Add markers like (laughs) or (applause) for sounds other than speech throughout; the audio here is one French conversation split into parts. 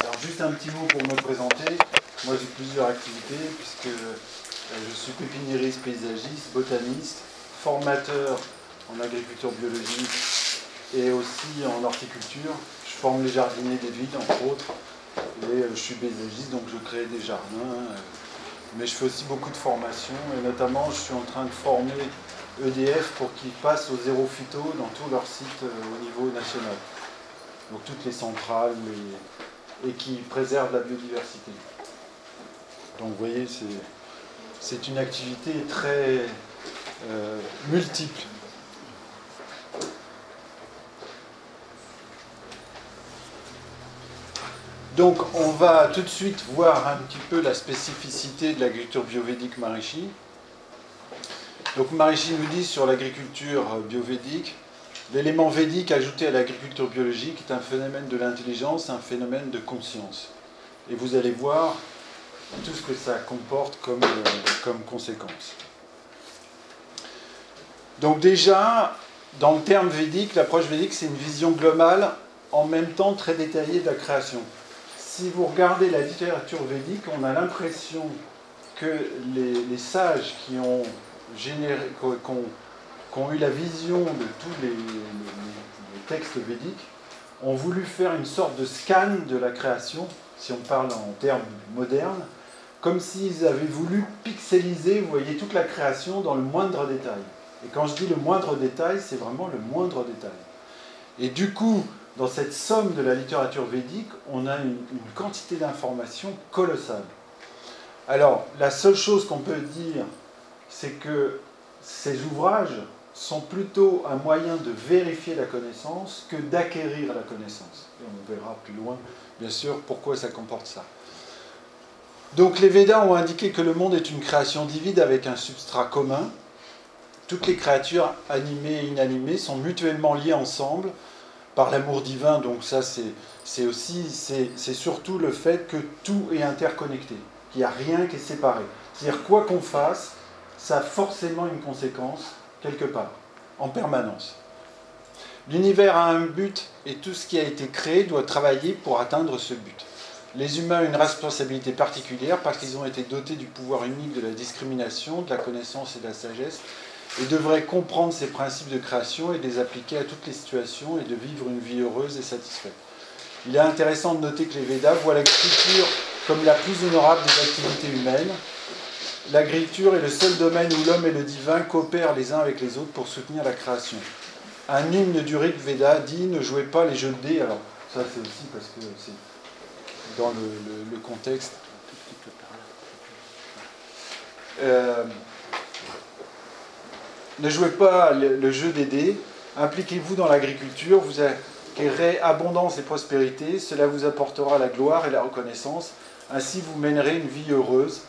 Alors juste un petit mot pour me présenter. Moi j'ai plusieurs activités puisque euh, je suis pépiniériste, paysagiste, botaniste, formateur en agriculture biologique et aussi en horticulture. Je forme les jardiniers des villes entre autres et euh, je suis paysagiste donc je crée des jardins. Euh, mais je fais aussi beaucoup de formations et notamment je suis en train de former EDF pour qu'ils passent au zéro phyto dans tous leurs sites au niveau national. Donc toutes les centrales et qui préservent la biodiversité. Donc vous voyez, c'est une activité très euh, multiple. Donc on va tout de suite voir un petit peu la spécificité de l'agriculture biovédique Marichi. Donc Marichi nous dit sur l'agriculture biovédique, l'élément védique ajouté à l'agriculture biologique est un phénomène de l'intelligence, un phénomène de conscience. Et vous allez voir tout ce que ça comporte comme, euh, comme conséquence. Donc déjà, dans le terme védique, l'approche védique, c'est une vision globale, en même temps très détaillée de la création. Si vous regardez la littérature védique, on a l'impression que les, sages qui ont, généré, eu la vision de tous les, textes védiques ont voulu faire une sorte de scan de la création, si on parle en termes modernes, comme s'ils avaient voulu pixeliser, vous voyez, toute la création dans le moindre détail. Et quand je dis le moindre détail, c'est vraiment le moindre détail. Et du coup, dans cette somme de la littérature védique, on a une, quantité d'informations colossale. Alors, la seule chose qu'on peut dire, c'est que ces ouvrages sont plutôt un moyen de vérifier la connaissance que d'acquérir la connaissance. Et on verra plus loin, bien sûr, pourquoi ça comporte ça. Donc les Védas ont indiqué que le monde est une création divine avec un substrat commun. Toutes les créatures animées et inanimées sont mutuellement liées ensemble par l'amour divin. Donc ça c'est aussi, c'est surtout le fait que tout est interconnecté, qu'il n'y a rien qui est séparé. C'est-à-dire quoi qu'on fasse, ça a forcément une conséquence quelque part, en permanence. L'univers a un but et tout ce qui a été créé doit travailler pour atteindre ce but. Les humains ont une responsabilité particulière parce qu'ils ont été dotés du pouvoir unique de la discrimination, de la connaissance et de la sagesse, et devraient comprendre ces principes de création et les appliquer à toutes les situations et de vivre une vie heureuse et satisfaite. Il est intéressant de noter que les Védas voient l'agriculture comme la plus honorable des activités humaines. L'agriculture est le seul domaine où l'homme et le divin coopèrent les uns avec les autres pour soutenir la création. Un hymne du Rig Veda dit Ne jouez pas les jeux de dés. Alors, ça, c'est aussi parce que c'est dans le, contexte. Euh, ne jouez pas le, jeu des dés, impliquez-vous dans l'agriculture, vous acquérez abondance et prospérité, cela vous apportera la gloire et la reconnaissance, ainsi vous mènerez une vie heureuse.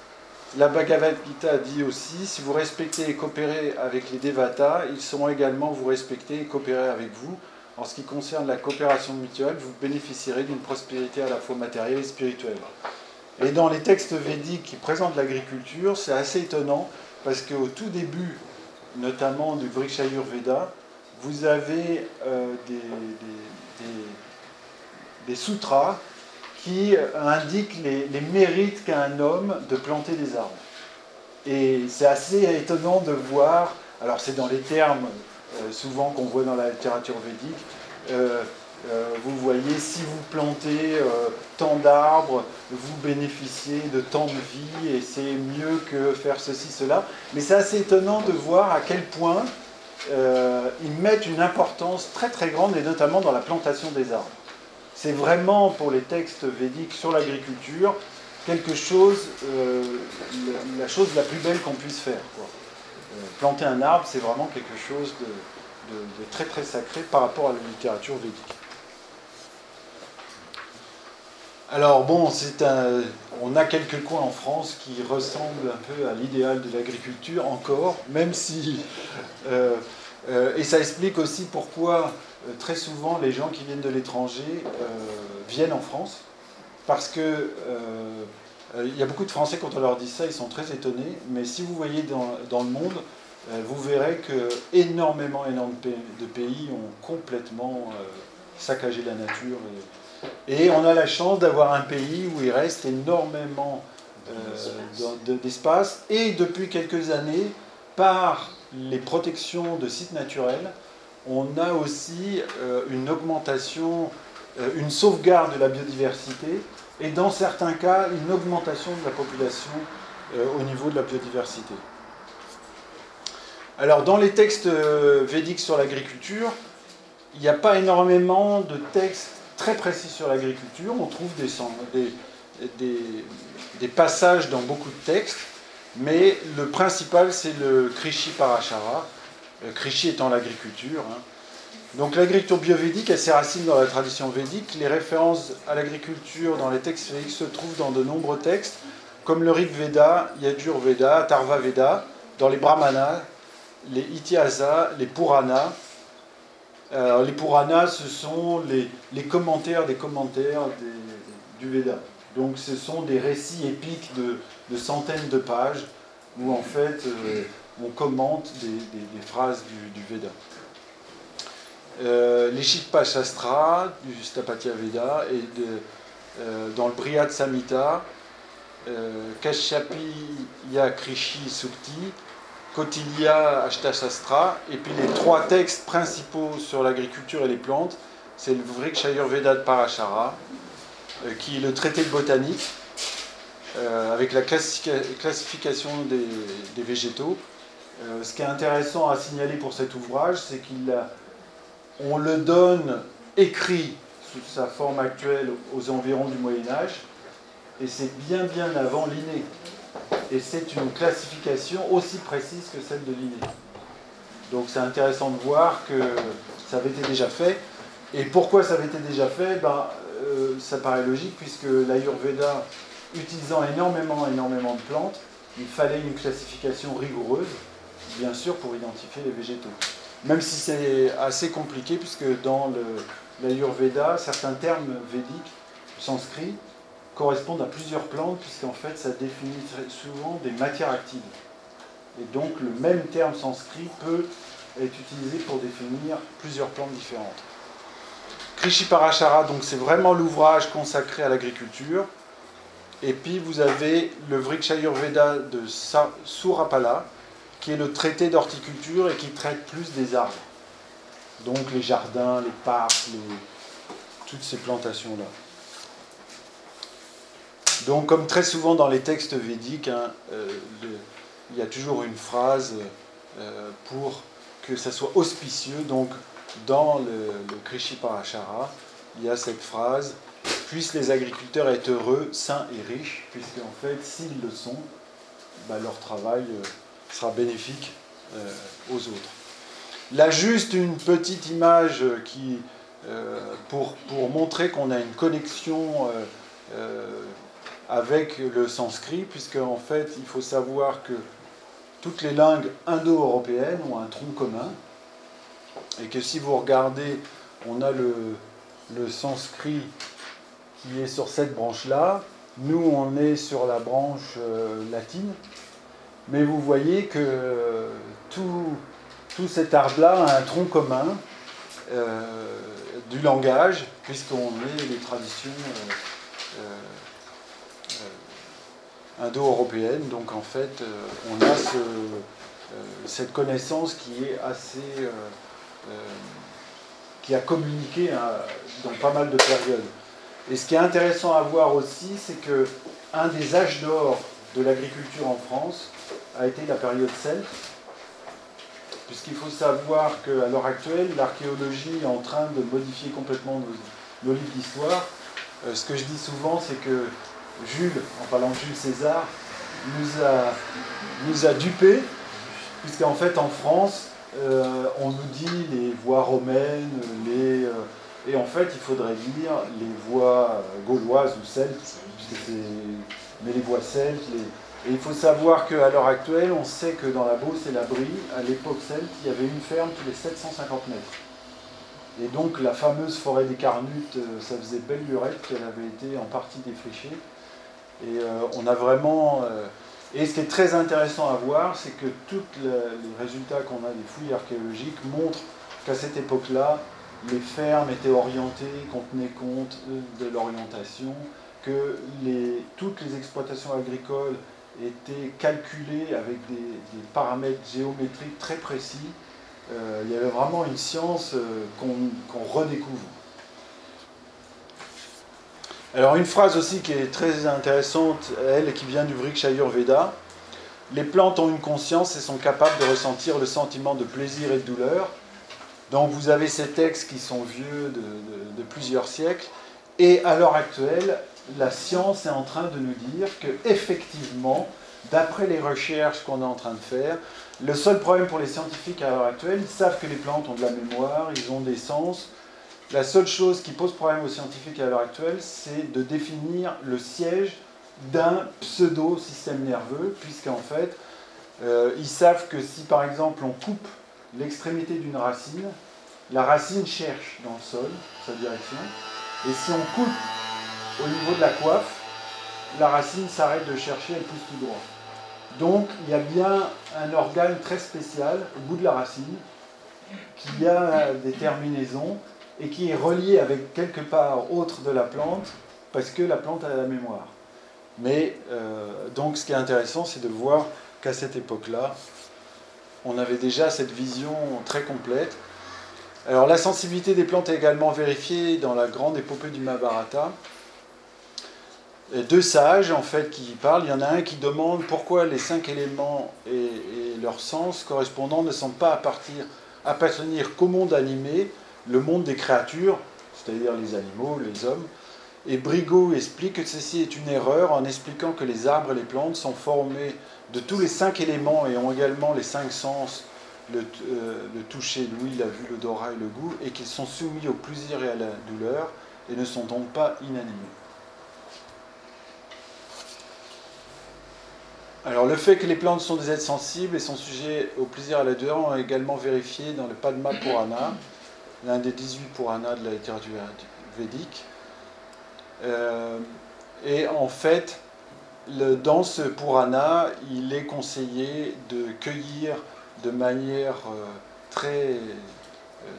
La Bhagavad Gita dit aussi, si vous respectez et coopérez avec les Devatas, ils sauront également vous respecter et coopérer avec vous. En ce qui concerne la coopération mutuelle, vous bénéficierez d'une prospérité à la fois matérielle et spirituelle. Et dans les textes védiques qui présentent l'agriculture, c'est assez étonnant parce qu'au tout début, notamment du Vrikshayur Veda, vous avez euh, des, des, sutras qui indiquent les, mérites qu'a un homme de planter des arbres. Et c'est assez étonnant de voir, alors c'est dans les termes euh, souvent qu'on voit dans la littérature védique. Euh, euh, vous voyez, si vous plantez tant d'arbres, vous bénéficiez de tant de vie et c'est mieux que faire ceci, cela. Mais c'est assez étonnant de voir à quel point ils mettent une importance très très grande et notamment dans la plantation des arbres. C'est vraiment pour les textes védiques sur l'agriculture quelque chose, la chose la plus belle qu'on puisse faire. Euh, planter un arbre, c'est vraiment quelque chose de, très très sacré par rapport à la littérature védique. Alors bon, un, on a quelques coins en France qui ressemblent un peu à l'idéal de l'agriculture encore, même si... Euh, euh, et ça explique aussi pourquoi très souvent les gens qui viennent de l'étranger viennent en France, parce que euh, il y a beaucoup de Français, quand on leur dit ça, ils sont très étonnés. Mais si vous voyez dans, le monde, euh, vous verrez que énormément, énormément de pays ont complètement saccager la nature. Et, on a la chance d'avoir un pays où il reste énormément euh, d'espace. Et depuis quelques années, par les protections de sites naturels, on a aussi euh, une augmentation, euh, une sauvegarde de la biodiversité et dans certains cas une augmentation de la population au niveau de la biodiversité. Alors dans les textes védiques sur l'agriculture, il n'y a pas énormément de textes très précis sur l'agriculture. On trouve des, passages dans beaucoup de textes, mais le principal, c'est le Krishi Parashara, le Krishi étant l'agriculture. Hein. Donc l'agriculture biovédique a ses racines dans la tradition védique. Les références à l'agriculture dans les textes védiques se trouvent dans de nombreux textes, comme le Rig Veda, Yajur Veda, Tarva Veda, dans les Brahmanas, les Ityasa, les Puranas, alors, les Puranas, ce sont les, commentaires des commentaires du Veda. Donc ce sont des récits épiques de, centaines de pages où en fait euh, on commente des, phrases du, Veda. Euh, les Shastra du Stapatya Veda et euh, dans le Brihad Samhita, Kashyapi Krishi Sukti, Kotilia Ashtasastra, et puis les trois textes principaux sur l'agriculture et les plantes, c'est le Vrikshayur Veda de Parashara, euh, qui est le traité de botanique, euh, avec la classification des, végétaux. Euh, ce qui est intéressant à signaler pour cet ouvrage, c'est qu'on le donne écrit sous sa forme actuelle aux environs du Moyen Âge, et c'est bien bien avant l'inné et c'est une classification aussi précise que celle de Linné. Donc c'est intéressant de voir que ça avait été déjà fait. Et pourquoi ça avait été déjà fait? Ben, euh, Ça paraît logique, puisque l'Ayurveda, utilisant énormément, énormément de plantes, il fallait une classification rigoureuse, bien sûr, pour identifier les végétaux. Même si c'est assez compliqué, puisque dans l'Ayurveda, certains termes védiques, sanscrits, correspondent à plusieurs plantes, puisqu'en fait, ça définit souvent des matières actives. Et donc, le même terme sanskrit peut être utilisé pour définir plusieurs plantes différentes. Krishi Parashara, donc c'est vraiment l'ouvrage consacré à l'agriculture. Et puis vous avez le Vrikshayurveda de Surapala, qui est le traité d'horticulture et qui traite plus des arbres. Donc les jardins, les parcs, toutes ces plantations-là. Donc, comme très souvent dans les textes védiques, hein, euh, il y a toujours une phrase euh, pour que ça soit auspicieux. Donc, dans le, le Krishi Parashara, il y a cette phrase Puissent les agriculteurs être heureux, sains et riches, puisque en fait, s'ils le sont, bah, leur travail euh, sera bénéfique aux autres. Là, juste une petite image qui, pour, pour, montrer qu'on a une connexion avec le sanskrit, puisque en fait, il faut savoir que toutes les langues indo-européennes ont un tronc commun, et que si vous regardez, on a le, le sanskrit qui est sur cette branche-là, nous on est sur la branche euh, latine, mais vous voyez que tout, cet arbre-là a un tronc commun euh, du langage, puisqu'on est les traditions euh, indo-européenne. Donc en fait, euh, on a euh, cette connaissance qui est assez. Euh, qui a communiqué hein, dans pas mal de périodes. Et ce qui est intéressant à voir aussi, c'est que un des âges d'or de l'agriculture en France a été la période celte, puisqu'il faut savoir qu'à l'heure actuelle, l'archéologie est en train de modifier complètement nos, livres d'histoire. ce que je dis souvent, c'est que Jules, en parlant de Jules César, nous a, nous a dupés, puisqu'en fait en France, euh, on nous dit les voies romaines, les, euh, et en fait il faudrait dire les voies gauloises ou celtes, mais les voies celtes. Et il faut savoir qu'à l'heure actuelle, on sait que dans la Beauce et la Brie, à l'époque celte, il y avait une ferme tous les 750 mètres. Et donc la fameuse forêt des Carnutes, euh, ça faisait belle lurette qu'elle avait été en partie défrichée. Et euh, on a vraiment. Euh, et ce qui est très intéressant à voir, c'est que tous les résultats qu'on a des fouilles archéologiques montrent qu'à cette époque-là, les fermes étaient orientées, qu'on tenait compte de l'orientation, que toutes les exploitations agricoles étaient calculées avec des, paramètres géométriques très précis. Euh, il y avait vraiment une science euh, qu'on redécouvre. Alors une phrase aussi qui est très intéressante, elle, qui vient du Vriksha Ayurveda. Les plantes ont une conscience et sont capables de ressentir le sentiment de plaisir et de douleur. Donc vous avez ces textes qui sont vieux de, plusieurs siècles. Et à l'heure actuelle, la science est en train de nous dire que effectivement, d'après les recherches qu'on est en train de faire, le seul problème pour les scientifiques à l'heure actuelle, ils savent que les plantes ont de la mémoire, ils ont des sens. La seule chose qui pose problème aux scientifiques à l'heure actuelle, c'est de définir le siège d'un pseudo-système nerveux, puisqu'en fait, euh, ils savent que si par exemple on coupe l'extrémité d'une racine, la racine cherche dans le sol sa direction, et si on coupe au niveau de la coiffe, la racine s'arrête de chercher, elle pousse tout droit. Donc il y a bien un organe très spécial au bout de la racine qui a des terminaisons et qui est relié avec quelque part autre de la plante parce que la plante a la mémoire. Mais euh, donc ce qui est intéressant, c'est de voir qu'à cette époque-là, on avait déjà cette vision très complète. Alors la sensibilité des plantes est également vérifiée dans la grande épopée du Mahabharata. Deux sages en fait qui y parlent. Il y en a un qui demande pourquoi les cinq éléments et, leurs sens correspondants ne sont pas appartenir qu'au monde animé, le monde des créatures, c'est-à-dire les animaux, les hommes, et Brigaud explique que ceci est une erreur en expliquant que les arbres et les plantes sont formés de tous les cinq éléments et ont également les cinq sens, le, euh, toucher, l'ouïe, la vue, l'odorat et le goût, et qu'ils sont soumis au plaisir et à la douleur et ne sont donc pas inanimés. Alors le fait que les plantes sont des êtres sensibles et sont sujets au plaisir à la douleur est également vérifié dans le Padma Purana, l'un des 18 Puranas de la littérature védique. Euh, et en fait, le, dans ce Purana, il est conseillé de cueillir de manière euh, très, euh,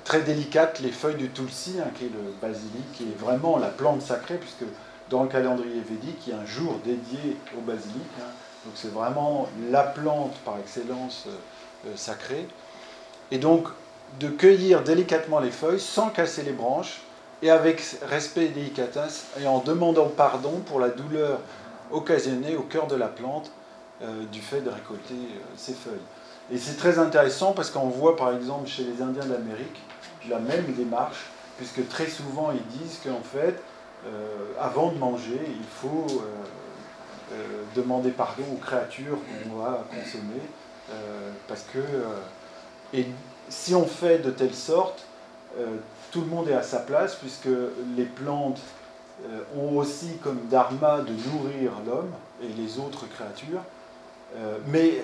très délicate les feuilles du tulsi, hein, qui est le basilic, qui est vraiment la plante sacrée, puisque dans le calendrier védique, il y a un jour dédié au basilic. Hein. Donc c'est vraiment la plante par excellence sacrée. Et donc de cueillir délicatement les feuilles sans casser les branches, et avec respect et délicatesse, et en demandant pardon pour la douleur occasionnée au cœur de la plante euh, du fait de récolter euh, ces feuilles. Et c'est très intéressant parce qu'on voit par exemple chez les Indiens d'Amérique la même démarche, puisque très souvent ils disent qu'en fait, euh, avant de manger, il faut demander pardon aux créatures qu'on va consommer, parce que et si on fait de telle sorte, tout le monde est à sa place, puisque les plantes euh, ont aussi comme dharma de nourrir l'homme et les autres créatures, euh, mais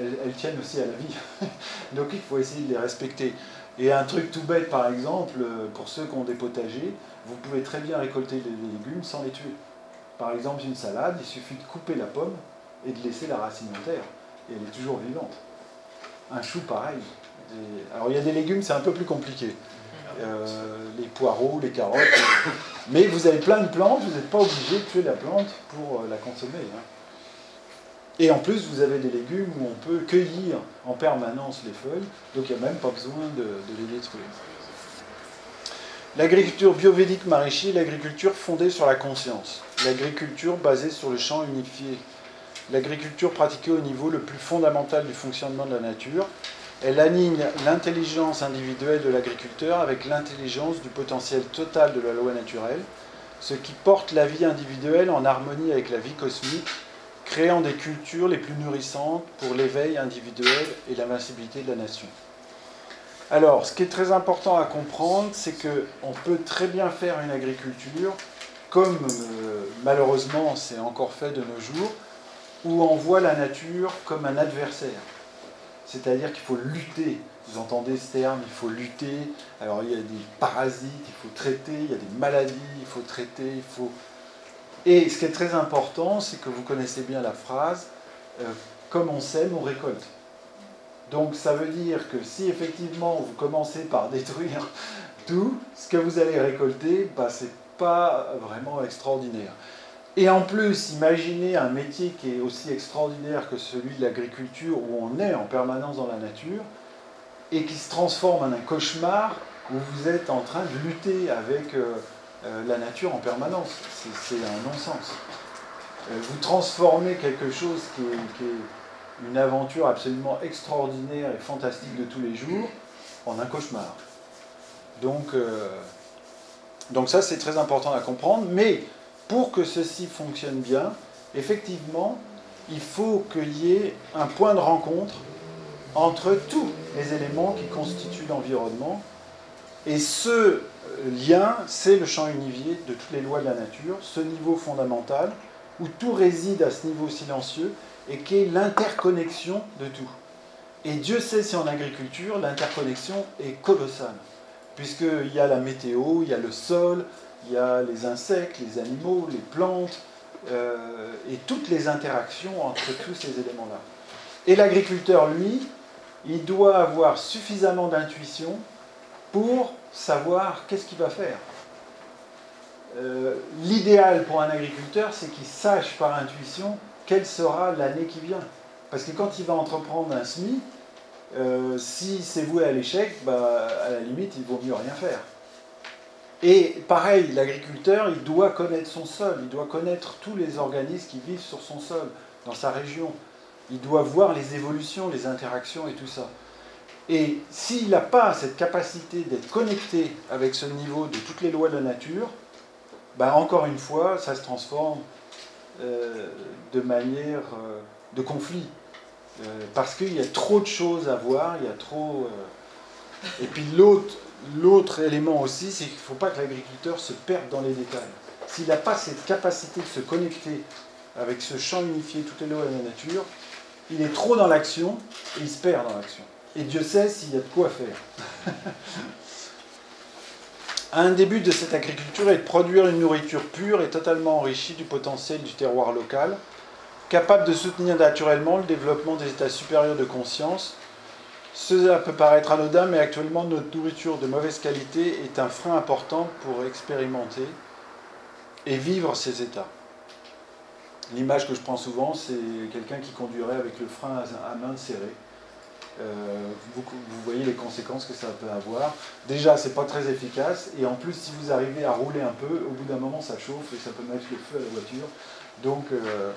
euh, elles, tiennent aussi à la vie. (laughs) Donc il faut essayer de les respecter. Et un truc tout bête, par exemple, pour ceux qui ont des potagers, vous pouvez très bien récolter des légumes sans les tuer. Par exemple, une salade, il suffit de couper la pomme et de laisser la racine en terre, et elle est toujours vivante. Un chou, pareil. Alors il y a des légumes, c'est un peu plus compliqué. Euh, les poireaux, les carottes. Mais vous avez plein de plantes, vous n'êtes pas obligé de tuer la plante pour euh, la consommer. Hein. Et en plus, vous avez des légumes où on peut cueillir en permanence les feuilles, donc il n'y a même pas besoin de, les détruire. L'agriculture biovédique maraîchère, l'agriculture fondée sur la conscience. L'agriculture basée sur le champ unifié. L'agriculture pratiquée au niveau le plus fondamental du fonctionnement de la nature, elle aligne l'intelligence individuelle de l'agriculteur avec l'intelligence du potentiel total de la loi naturelle, ce qui porte la vie individuelle en harmonie avec la vie cosmique, créant des cultures les plus nourrissantes pour l'éveil individuel et l'invincibilité de la nation. Alors, ce qui est très important à comprendre, c'est qu'on peut très bien faire une agriculture, comme euh, malheureusement c'est encore fait de nos jours, où on voit la nature comme un adversaire. C'est-à-dire qu'il faut lutter. Vous entendez ce terme, il faut lutter. Alors il y a des parasites, il faut traiter, il y a des maladies, il faut traiter, il faut... Et ce qui est très important, c'est que vous connaissez bien la phrase, euh, comme on sème, on récolte. Donc ça veut dire que si effectivement vous commencez par (laughs) détruire tout, ce que vous allez récolter, bah, c'est pas vraiment extraordinaire. Et en plus, imaginez un métier qui est aussi extraordinaire que celui de l'agriculture, où on est en permanence dans la nature, et qui se transforme en un cauchemar où vous êtes en train de lutter avec euh, euh, la nature en permanence. C'est un non-sens. Euh, vous transformez quelque chose qui est, une aventure absolument extraordinaire et fantastique de tous les jours en un cauchemar. Donc, donc ça, c'est très important à comprendre. Mais pour que ceci fonctionne bien, effectivement, il faut qu'il y ait un point de rencontre entre tous les éléments qui constituent l'environnement. Et ce lien, c'est le champ univier de toutes les lois de la nature, ce niveau fondamental, où tout réside à ce niveau silencieux, et qui est l'interconnexion de tout. Et Dieu sait si en agriculture, l'interconnexion est colossale, puisqu'il y a la météo, il y a le sol, il y a les insectes, les animaux, les plantes, euh, et toutes les interactions entre tous ces éléments-là. Et l'agriculteur, lui, il doit avoir suffisamment d'intuition pour savoir qu'est-ce qu'il va faire. Euh, l'idéal pour un agriculteur, c'est qu'il sache par intuition quelle sera l'année qui vient. Parce que quand il va entreprendre un SMI, euh, si c'est voué à l'échec, bah, à la limite, il vaut mieux rien faire. Et pareil, l'agriculteur, il doit connaître son sol, il doit connaître tous les organismes qui vivent sur son sol, dans sa région. Il doit voir les évolutions, les interactions et tout ça. Et s'il n'a pas cette capacité d'être connecté avec ce niveau de toutes les lois de la nature, ben encore une fois, ça se transforme de manière euh, de conflit. Euh, parce qu'il y a trop de choses à voir, il y a trop... et puis l'autre L'autre élément aussi, c'est qu'il ne faut pas que l'agriculteur se perde dans les détails. S'il n'a pas cette capacité de se connecter avec ce champ unifié, tout est lois de la nature, il est trop dans l'action et il se perd dans l'action. Et Dieu sait s'il y a de quoi faire. (laughs) Un des buts de cette agriculture est de produire une nourriture pure et totalement enrichie du potentiel du terroir local, capable de soutenir naturellement le développement des états supérieurs de conscience cela peut paraître anodin, mais actuellement, notre nourriture de mauvaise qualité est un frein important pour expérimenter et vivre ces états. L'image que je prends souvent, c'est quelqu'un qui conduirait avec le frein à main serrée. Euh, vous, voyez les conséquences que ça peut avoir. Déjà, c'est pas très efficace, et en plus, si vous arrivez à rouler un peu, au bout d'un moment, ça chauffe et ça peut mettre le feu à la voiture. Donc, euh,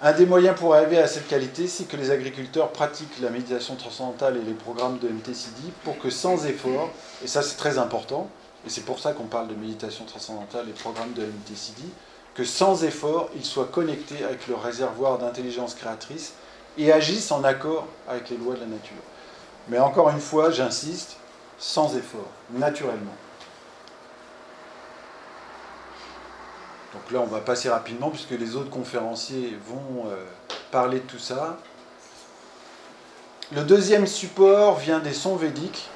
un des moyens pour arriver à cette qualité, c'est que les agriculteurs pratiquent la méditation transcendantale et les programmes de MTCD pour que sans effort, et ça c'est très important, et c'est pour ça qu'on parle de méditation transcendantale et programmes de MTCD, que sans effort, ils soient connectés avec leur réservoir d'intelligence créatrice et agissent en accord avec les lois de la nature. Mais encore une fois, j'insiste, sans effort, naturellement. Donc là, on va passer rapidement puisque les autres conférenciers vont euh, parler de tout ça. Le deuxième support vient des sons védiques.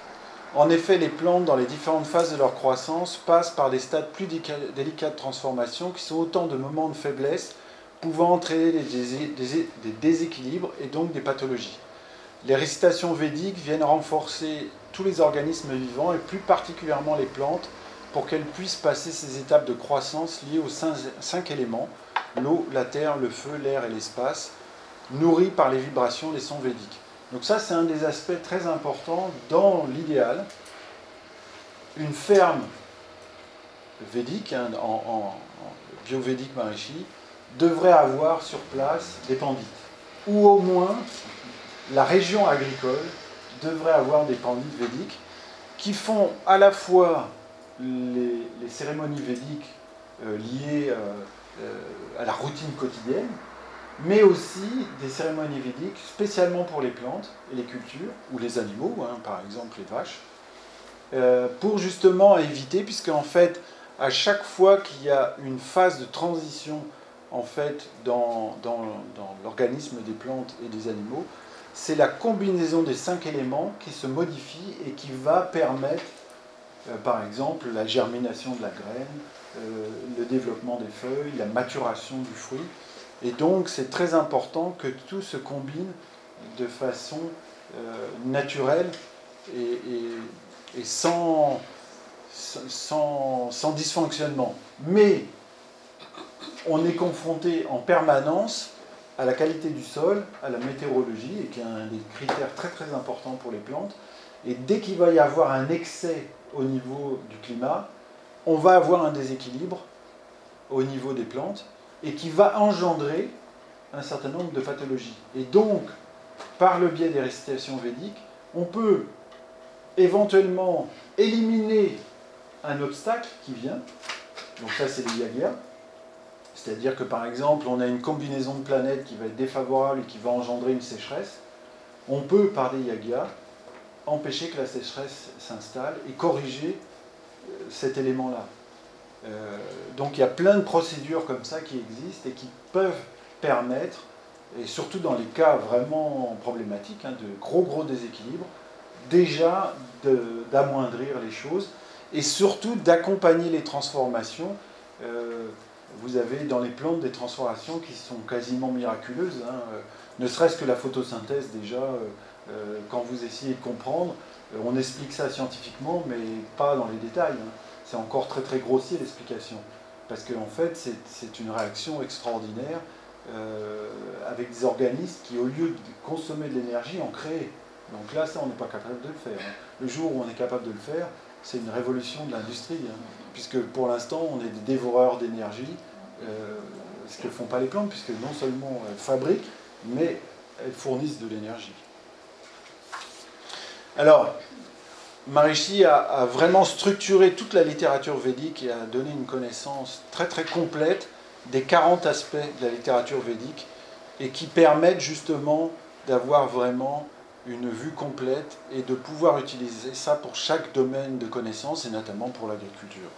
En effet, les plantes, dans les différentes phases de leur croissance, passent par des stades plus délicats de transformation qui sont autant de moments de faiblesse pouvant entraîner des, déséquilibres et donc des pathologies. Les récitations védiques viennent renforcer tous les organismes vivants et plus particulièrement les plantes pour qu'elle puisse passer ces étapes de croissance liées aux cinq, éléments, l'eau, la terre, le feu, l'air et l'espace, nourris par les vibrations des sons védiques. Donc ça, c'est un des aspects très importants dans l'idéal. Une ferme védique, hein, en, en, biovédique devrait avoir sur place des pandits. Ou au moins, la région agricole devrait avoir des pandits védiques qui font à la fois les, cérémonies védiques euh, liées euh, euh, à la routine quotidienne, mais aussi des cérémonies védiques spécialement pour les plantes et les cultures, ou les animaux, hein, par exemple les vaches, pour justement éviter, puisque en fait, à chaque fois qu'il y a une phase de transition en fait dans, l'organisme des plantes et des animaux, c'est la combinaison des cinq éléments qui se modifie et qui va permettre euh, par exemple la germination de la graine, euh, le développement des feuilles, la maturation du fruit. Et donc c'est très important que tout se combine de façon euh, naturelle et, sans, sans dysfonctionnement. Mais on est confronté en permanence à la qualité du sol, à la météorologie, et qui est un des critères très très importants pour les plantes. Et dès qu'il va y avoir un excès au niveau du climat, on va avoir un déséquilibre au niveau des plantes et qui va engendrer un certain nombre de pathologies. Et donc, par le biais des récitations védiques, on peut éventuellement éliminer un obstacle qui vient. Donc ça, c'est les yagyas. C'est-à-dire que par exemple, on a une combinaison de planètes qui va être défavorable et qui va engendrer une sécheresse. On peut, par des yagyas, empêcher que la sécheresse s'installe et corriger euh, cet élément-là. Euh, donc il y a plein de procédures comme ça qui existent et qui peuvent permettre, et surtout dans les cas vraiment problématiques, hein, de gros gros déséquilibres, déjà d'amoindrir les choses et surtout d'accompagner les transformations. Euh, vous avez dans les plantes des transformations qui sont quasiment miraculeuses, hein. ne serait-ce que la photosynthèse déjà, euh, quand vous essayez de comprendre, on explique ça scientifiquement, mais pas dans les détails. Hein c'est encore très très grossier l'explication. Parce qu'en fait, c'est une réaction extraordinaire euh, avec des organismes qui, au lieu de consommer de l'énergie, en créent. Donc là, ça, on n'est pas capable de le faire. Hein. Le jour où on est capable de le faire, c'est une révolution de l'industrie. Puisque pour l'instant, on est des dévoreurs d'énergie, euh, ce que font pas les plantes, puisque non seulement elles fabriquent, mais elles fournissent de l'énergie. Alors, Marishi a, vraiment structuré toute la littérature védique et a donné une connaissance très très complète des 40 aspects de la littérature védique et qui permettent justement d'avoir vraiment une vue complète et de pouvoir utiliser ça pour chaque domaine de connaissance et notamment pour l'agriculture.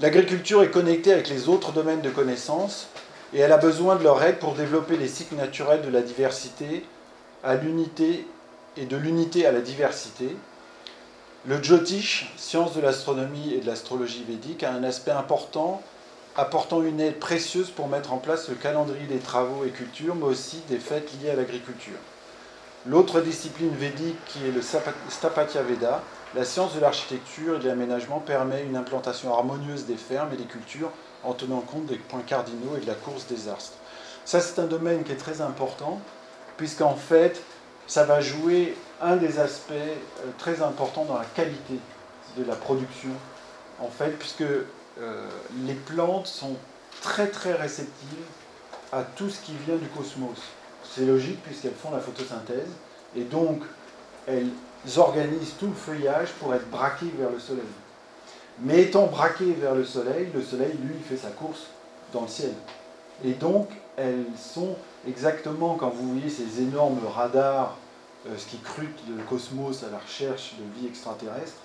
L'agriculture est connectée avec les autres domaines de connaissance et elle a besoin de leur aide pour développer les cycles naturels de la diversité à l'unité et de l'unité à la diversité, le Jyotish, science de l'astronomie et de l'astrologie védique, a un aspect important, apportant une aide précieuse pour mettre en place le calendrier des travaux et cultures, mais aussi des fêtes liées à l'agriculture. L'autre discipline védique, qui est le Stapatya Veda, la science de l'architecture et de l'aménagement, permet une implantation harmonieuse des fermes et des cultures en tenant compte des points cardinaux et de la course des astres. Ça, c'est un domaine qui est très important, puisqu'en fait, ça va jouer un des aspects euh, très importants dans la qualité de la production, en fait, puisque euh, les plantes sont très très réceptives à tout ce qui vient du cosmos. C'est logique puisqu'elles font la photosynthèse et donc elles organisent tout le feuillage pour être braquées vers le soleil. Mais étant braquées vers le soleil, le soleil, lui, fait sa course dans le ciel. Et donc, elles sont exactement, quand vous voyez ces énormes radars, euh, ce qui crute le cosmos à la recherche de vie extraterrestre,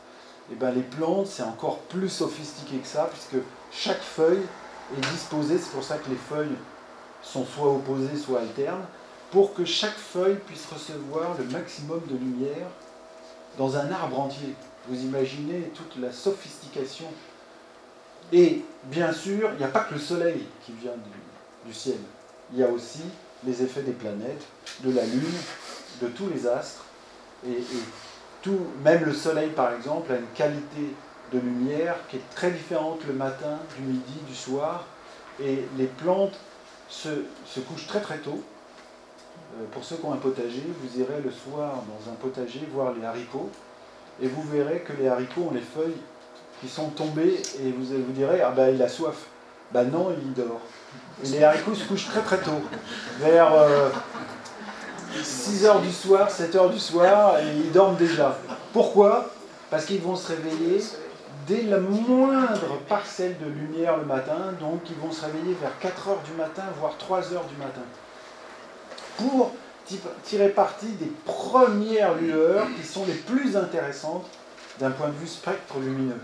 et eh ben les plantes, c'est encore plus sophistiqué que ça, puisque chaque feuille est disposée, c'est pour ça que les feuilles sont soit opposées, soit alternes, pour que chaque feuille puisse recevoir le maximum de lumière dans un arbre entier. Vous imaginez toute la sophistication. Et bien sûr, il n'y a pas que le soleil qui vient du ciel il y a aussi les effets des planètes, de la Lune, de tous les astres. Et, tout, même le Soleil, par exemple, a une qualité de lumière qui est très différente le matin, du midi, du soir. Et les plantes se, couchent très très tôt. Euh, pour ceux qui ont un potager, vous irez le soir dans un potager voir les haricots. Et vous verrez que les haricots ont les feuilles qui sont tombées et vous vous direz, ah ben il a soif. Ben non, il dort les haricots se couchent très très tôt, vers 6h euh, du soir, 7h du soir, et ils dorment déjà. Pourquoi? Parce qu'ils vont se réveiller dès la moindre parcelle de lumière le matin, donc ils vont se réveiller vers 4h du matin, voire 3h du matin, pour tirer parti des premières lueurs qui sont les plus intéressantes d'un point de vue spectre lumineux.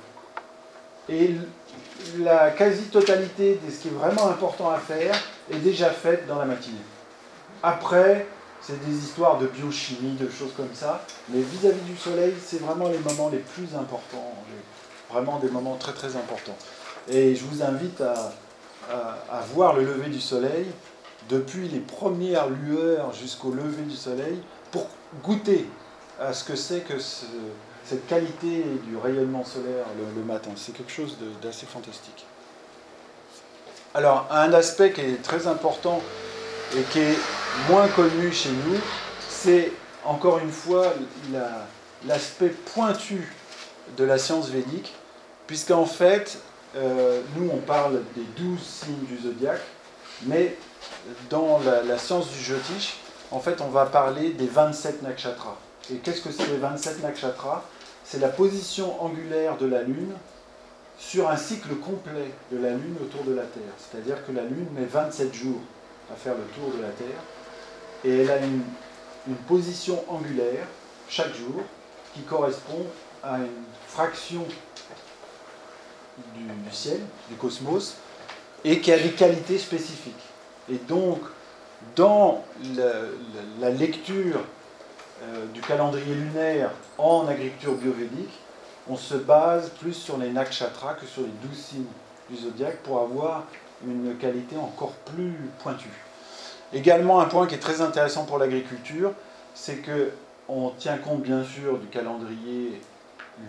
Et la quasi-totalité de ce qui est vraiment important à faire est déjà faite dans la matinée. Après, c'est des histoires de biochimie, de choses comme ça, mais vis-à-vis du soleil, c'est vraiment les moments les plus importants, vraiment des moments très très importants. Et je vous invite à, voir le lever du soleil depuis les premières lueurs jusqu'au lever du soleil pour goûter à ce que c'est que cette qualité du rayonnement solaire le, matin. C'est quelque chose d'assez fantastique. Alors, un aspect qui est très important et qui est moins connu chez nous, c'est encore une fois l'aspect pointu de la science védique, puisqu'en fait, euh, nous on parle des douze signes du zodiaque, mais dans la, science du Jyotish, en fait, on va parler des 27 nakshatras. Et qu'est-ce que c'est les 27 nakshatras? C'est la position angulaire de la Lune sur un cycle complet de la Lune autour de la Terre. C'est-à-dire que la Lune met 27 jours à faire le tour de la Terre, et elle a une, position angulaire chaque jour qui correspond à une fraction du, du ciel, du cosmos, et qui a des qualités spécifiques. Et donc, dans la, lecture euh, du calendrier lunaire en agriculture biovédique, on se base plus sur les nakshatras que sur les douze signes du zodiaque pour avoir une qualité encore plus pointue. Également, un point qui est très intéressant pour l'agriculture, c'est que on tient compte bien sûr du calendrier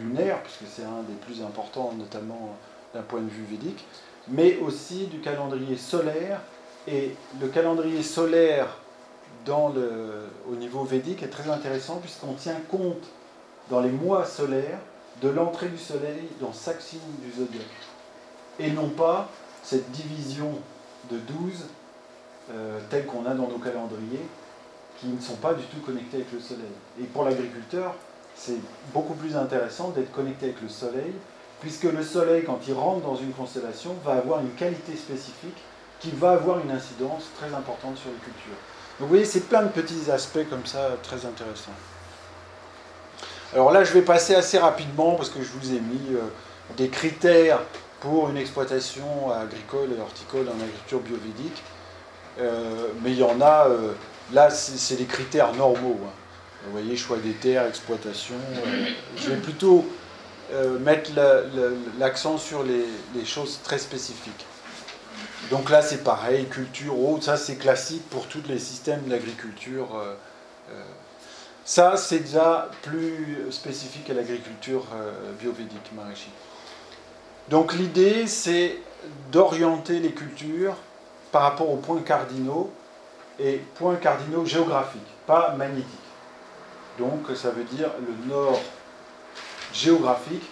lunaire, puisque c'est un des plus importants, notamment d'un point de vue védique, mais aussi du calendrier solaire et le calendrier solaire au niveau védique est très intéressant puisqu'on tient compte dans les mois solaires de l'entrée du soleil dans chaque signe du zodiaque. Et non pas cette division de 12 euh, telle qu'on a dans nos calendriers qui ne sont pas du tout connectés avec le soleil. Et pour l'agriculteur, c'est beaucoup plus intéressant d'être connecté avec le soleil puisque le soleil, quand il rentre dans une constellation, va avoir une qualité spécifique qui va avoir une incidence très importante sur les cultures. Donc vous voyez, c'est plein de petits aspects comme ça très intéressants. Alors là, je vais passer assez rapidement parce que je vous ai mis euh, des critères pour une exploitation agricole et horticole en agriculture biovédique. Euh, mais il y en a, euh, là, c'est les critères normaux. Hein. Vous voyez, choix des terres, exploitation. je vais plutôt mettre l'accent sur les choses très spécifiques. Donc là, c'est pareil, culture, haute, ça c'est classique pour tous les systèmes d'agriculture. Euh, euh. ça, c'est déjà plus spécifique à l'agriculture euh, biovédique maraîchère. Donc l'idée, c'est d'orienter les cultures par rapport aux points cardinaux et points cardinaux géographiques, pas magnétiques. Donc ça veut dire le nord géographique.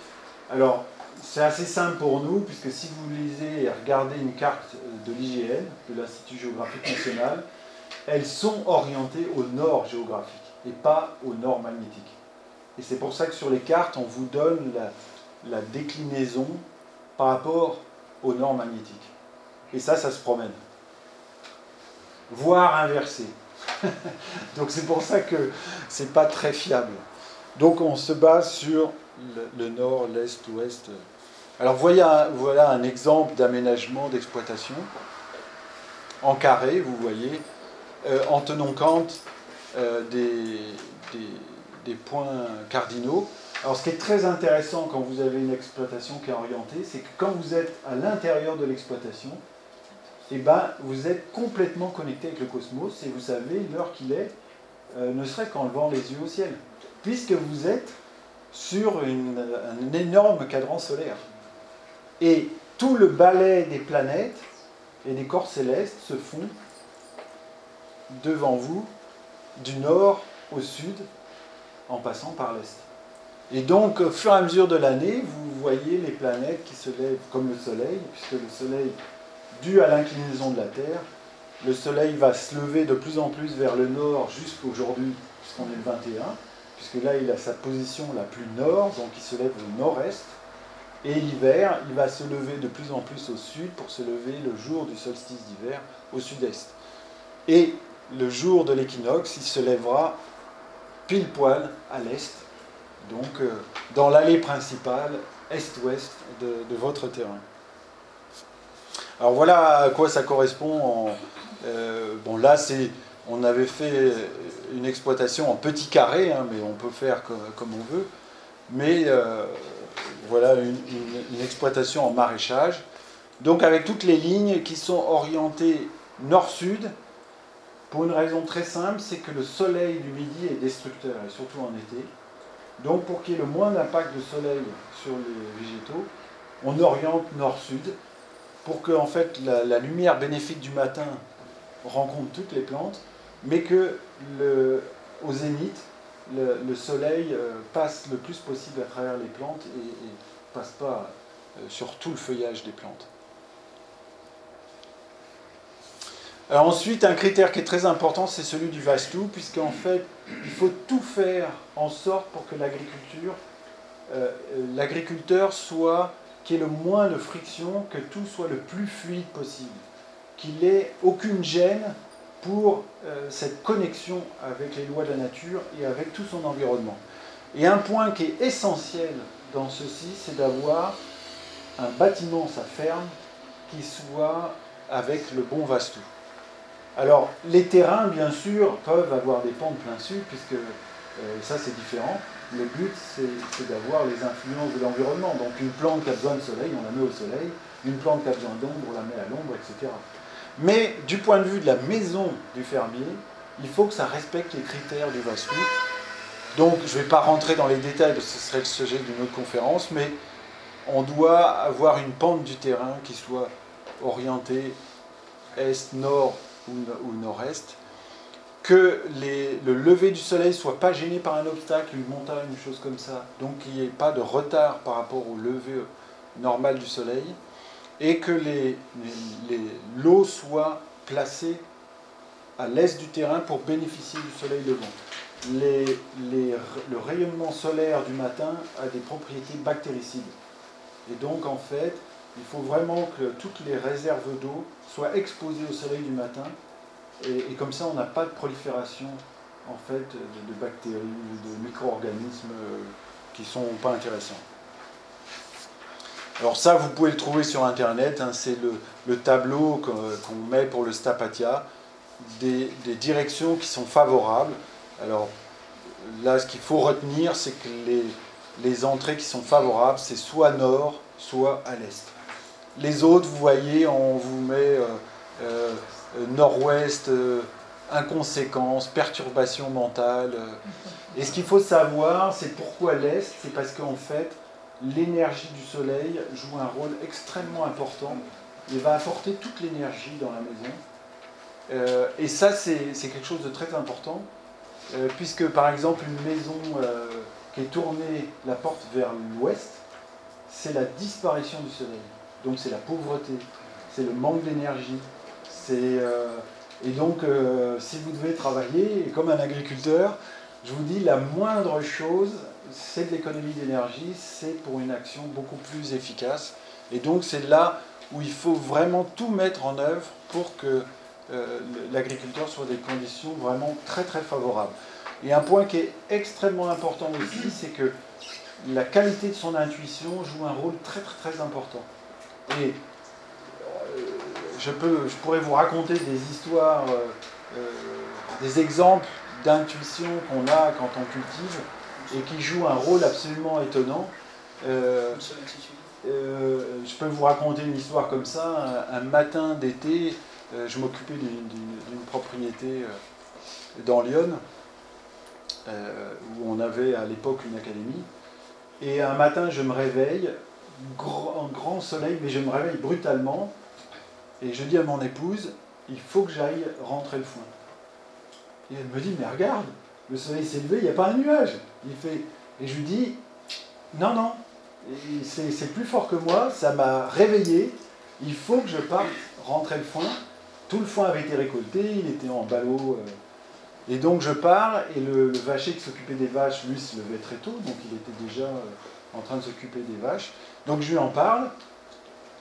Alors, c'est assez simple pour nous, puisque si vous lisez et regardez une carte de l'IGN, de l'Institut géographique national, elles sont orientées au nord géographique et pas au nord magnétique. Et c'est pour ça que sur les cartes, on vous donne la, déclinaison par rapport au nord magnétique. Et ça, ça se promène. Voire inversé. (laughs) Donc c'est pour ça que c'est pas très fiable. Donc on se base sur le, nord, l'est, l'ouest. Alors voilà, un exemple d'aménagement d'exploitation en carré, vous voyez, euh, en tenant compte euh, des, des, points cardinaux. Alors ce qui est très intéressant quand vous avez une exploitation qui est orientée, c'est que quand vous êtes à l'intérieur de l'exploitation, eh ben, vous êtes complètement connecté avec le cosmos et vous savez l'heure qu'il est, euh, ne serait qu'en levant les yeux au ciel, puisque vous êtes sur un énorme cadran solaire. Et tout le balai des planètes et des corps célestes se font devant vous du nord au sud en passant par l'est. Et donc, au fur et à mesure de l'année, vous voyez les planètes qui se lèvent comme le Soleil, puisque le Soleil, dû à l'inclinaison de la Terre, le Soleil va se lever de plus en plus vers le nord jusqu'aujourd'hui, puisqu'on est le 21, puisque là, il a sa position la plus nord, donc il se lève au nord-est. Et l'hiver, il va se lever de plus en plus au sud pour se lever le jour du solstice d'hiver au sud-est. Et le jour de l'équinoxe, il se lèvera pile poil à l'est, donc euh, dans l'allée principale est-ouest de, votre terrain. Alors voilà à quoi ça correspond. Euh, bon là, c'est, on avait fait une exploitation en petit carré, hein, mais on peut faire comme, on veut. Mais euh, voilà une, exploitation en maraîchage. Donc avec toutes les lignes qui sont orientées nord-sud Pour une raison très simple, c'est que le soleil du midi est destructeur, et surtout en été. Donc pour qu'il y ait le moins d'impact de soleil sur les végétaux, on oriente nord-sud pour que en fait, la, lumière bénéfique du matin rencontre toutes les plantes, mais que au zénith, le, soleil euh, passe le plus possible à travers les plantes et ne passe pas euh, sur tout le feuillage des plantes. Alors ensuite, un critère qui est très important, c'est celui du vastu, puisqu'en fait, il faut tout faire en sorte pour que l'agriculture, euh, l'agriculteur soit, qu'il ait le moins de friction, que tout soit le plus fluide possible, qu'il ait aucune gêne pour euh, cette connexion avec les lois de la nature et avec tout son environnement. Et un point qui est essentiel dans ceci, c'est d'avoir un bâtiment, sa ferme, qui soit avec le bon vastu. Alors, les terrains, bien sûr, peuvent avoir des pentes plein sud, puisque euh, ça, c'est différent. Le but, c'est d'avoir les influences de l'environnement. Donc, une plante qui a besoin de soleil, on la met au soleil. Une plante qui a besoin d'ombre, on la met à l'ombre, etc. Mais du point de vue de la maison du fermier, il faut que ça respecte les critères du Vastu. Donc, je ne vais pas rentrer dans les détails, parce que ce serait le sujet d'une autre conférence, mais on doit avoir une pente du terrain qui soit orientée est-nord ou, nord-est, que le lever du soleil soit pas gêné par un obstacle, une montagne, une chose comme ça, donc qu'il n'y ait pas de retard par rapport au lever normal du soleil, et que l'eau soit placée à l'est du terrain pour bénéficier du soleil levant. le rayonnement solaire du matin a des propriétés bactéricides. Et donc, en fait, il faut vraiment que toutes les réserves d'eau soient exposées au soleil du matin. Et, comme ça, on n'a pas de prolifération en fait, de, bactéries ou de micro-organismes euh, qui ne sont pas intéressants. Alors ça, vous pouvez le trouver sur Internet. Hein, c'est le, tableau qu'on met pour le Stapatia, des, directions qui sont favorables. Alors là, ce qu'il faut retenir, c'est que les, entrées qui sont favorables, c'est soit nord, soit à l'est. Les autres, vous voyez, on vous met euh, euh, nord-ouest, euh, inconséquence, perturbation mentale. Et ce qu'il faut savoir, c'est pourquoi l'est, c'est parce qu'en fait, l'énergie du soleil joue un rôle extrêmement important et va apporter toute l'énergie dans la maison. et ça, c'est quelque chose de très important, puisque par exemple, une maison qui est tournée la porte vers l'ouest, c'est la disparition du soleil. Donc c'est la pauvreté, c'est le manque d'énergie. Euh, et donc, euh, si vous devez travailler, comme un agriculteur, je vous dis, la moindre chose, c'est de l'économie d'énergie, c'est pour une action beaucoup plus efficace. Et donc, c'est là où il faut vraiment tout mettre en œuvre pour que euh, l'agriculteur soit des conditions vraiment très très favorables. Et un point qui est extrêmement important aussi, c'est que la qualité de son intuition joue un rôle très très très important. Et euh, je, pourrais vous raconter des histoires, euh, des exemples d'intuition qu'on a quand on cultive et qui jouent un rôle absolument étonnant. je peux vous raconter une histoire comme ça. Un, matin d'été, je m'occupais d'une propriété dans Lyon, où on avait à l'époque une académie. Et un matin, je me réveille, grand, grand soleil, mais je me réveille brutalement et je dis à mon épouse, il faut que j'aille rentrer le foin. Et elle me dit, mais regarde, le soleil s'est levé, il n'y a pas un nuage. Il fait, et je lui dis, non, non, c'est plus fort que moi, ça m'a réveillé, il faut que je parte rentrer le foin. Tout le foin avait été récolté, il était en ballot. Euh. et donc je pars, et le, vacher qui s'occupait des vaches, lui, se levait très tôt, donc il était déjà euh, en train de s'occuper des vaches. Donc je lui en parle,